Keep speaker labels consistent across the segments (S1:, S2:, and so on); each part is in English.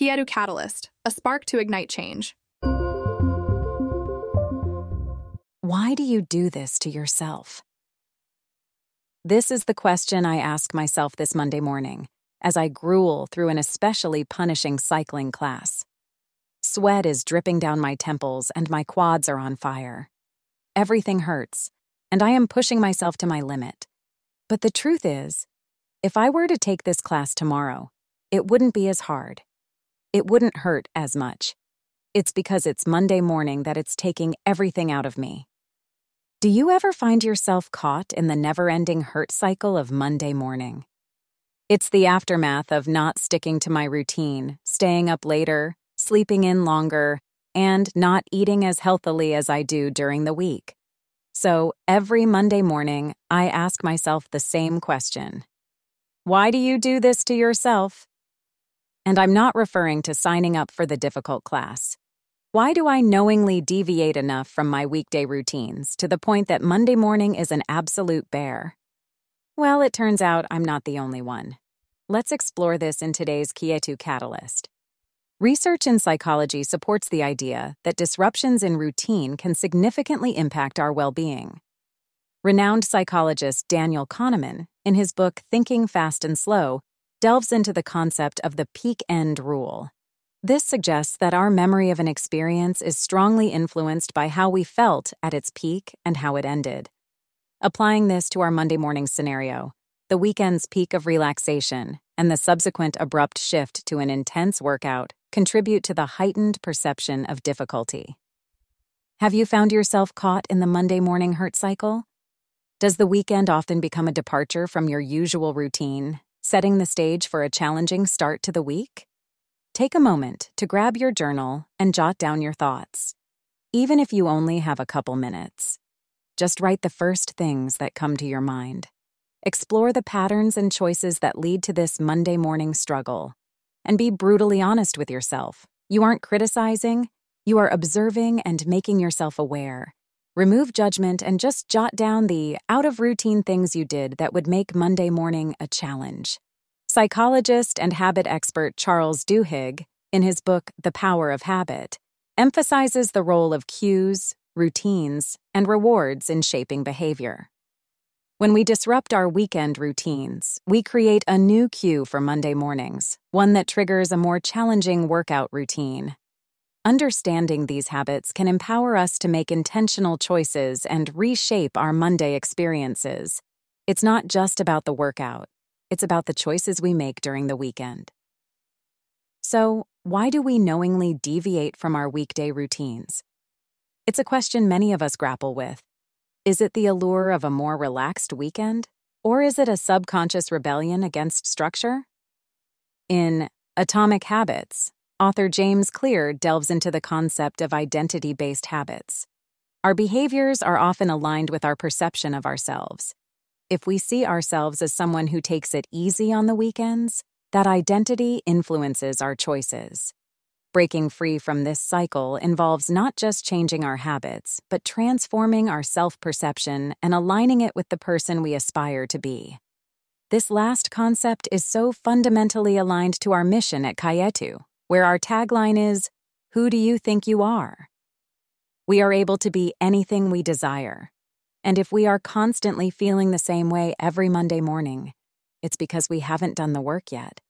S1: Kyetu Catalyst, a spark to ignite change.
S2: Why do you do this to yourself? This is the question I ask myself this Monday morning as I gruel through an especially punishing cycling class. Sweat is dripping down my temples and my quads are on fire. Everything hurts, and I am pushing myself to my limit. But the truth is, if I were to take this class tomorrow, it wouldn't be as hard. It wouldn't hurt as much. It's because it's Monday morning that it's taking everything out of me. Do you ever find yourself caught in the never ending hurt cycle of Monday morning? It's the aftermath of not sticking to my routine, staying up later, sleeping in longer, and not eating as healthily as I do during the week. So every Monday morning, I ask myself the same question Why do you do this to yourself? And I'm not referring to signing up for the difficult class. Why do I knowingly deviate enough from my weekday routines to the point that Monday morning is an absolute bear? Well, it turns out I'm not the only one. Let's explore this in today's Kyetu Catalyst. Research in psychology supports the idea that disruptions in routine can significantly impact our well being. Renowned psychologist Daniel Kahneman, in his book Thinking Fast and Slow, delves into the concept of the peak end rule. This suggests that our memory of an experience is strongly influenced by how we felt at its peak and how it ended. Applying this to our Monday morning scenario, the weekend's peak of relaxation and the subsequent abrupt shift to an intense workout contribute to the heightened perception of difficulty. Have you found yourself caught in the Monday morning hurt cycle? Does the weekend often become a departure from your usual routine, setting the stage for a challenging start to the week? Take a moment to grab your journal and jot down your thoughts, even if you only have a couple minutes. Just write the first things that come to your mind. Explore the patterns and choices that lead to this Monday morning struggle. And be brutally honest with yourself. You aren't criticizing, you are observing and making yourself aware. Remove judgment and just jot down the out of routine things you did that would make Monday morning a challenge. Psychologist and habit expert Charles Duhigg, in his book The Power of Habit, emphasizes the role of cues, routines, and rewards in shaping behavior. When we disrupt our weekend routines, we create a new cue for Monday mornings, one that triggers a more challenging workout routine. Understanding these habits can empower us to make intentional choices and reshape our Monday experiences. It's not just about the workout, it's about the choices we make during the weekend. So, why do we knowingly deviate from our weekday routines? It's a question many of us grapple with. Is it the allure of a more relaxed weekend? Or is it a subconscious rebellion against structure? In Atomic Habits, author James Clear delves into the concept of identity based habits. Our behaviors are often aligned with our perception of ourselves. If we see ourselves as someone who takes it easy on the weekends, that identity influences our choices. Breaking free from this cycle involves not just changing our habits, but transforming our self perception and aligning it with the person we aspire to be. This last concept is so fundamentally aligned to our mission at Kyetu, where our tagline is Who do you think you are? We are able to be anything we desire. And if we are constantly feeling the same way every Monday morning, it's because we haven't done the work yet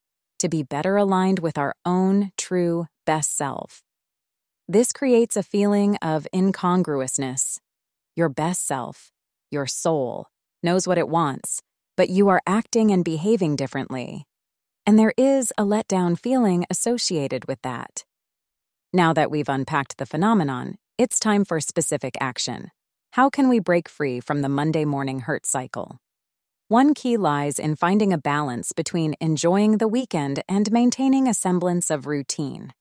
S2: to be better aligned with our own true best self. This creates a feeling of incongruousness. Your best self, your soul, knows what it wants, but you are acting and behaving differently. And there is a letdown feeling associated with that. Now that we've unpacked the phenomenon, it's time for specific action. How can we break free from the Monday morning hurt cycle? One key lies in finding a balance between enjoying the weekend and maintaining a semblance of routine.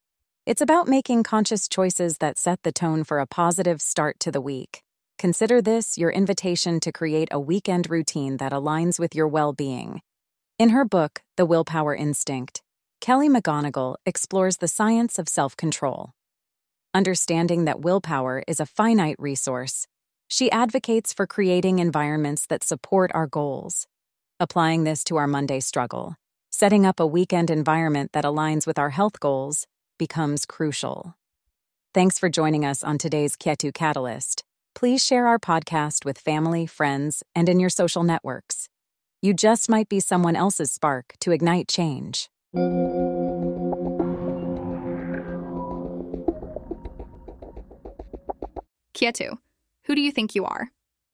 S2: It's about making conscious choices that set the tone for a positive start to the week. Consider this your invitation to create a weekend routine that aligns with your well being. In her book, The Willpower Instinct, Kelly McGonigal explores the science of self control. Understanding that willpower is a finite resource, she advocates for creating environments that support our goals. Applying this to our Monday struggle, setting up a weekend environment that aligns with our health goals becomes crucial. Thanks for joining us on today's Kyetu Catalyst. Please share our podcast with family, friends, and in your social networks. You just might be someone else's spark to ignite change.
S1: Kyetu, who do you think you are?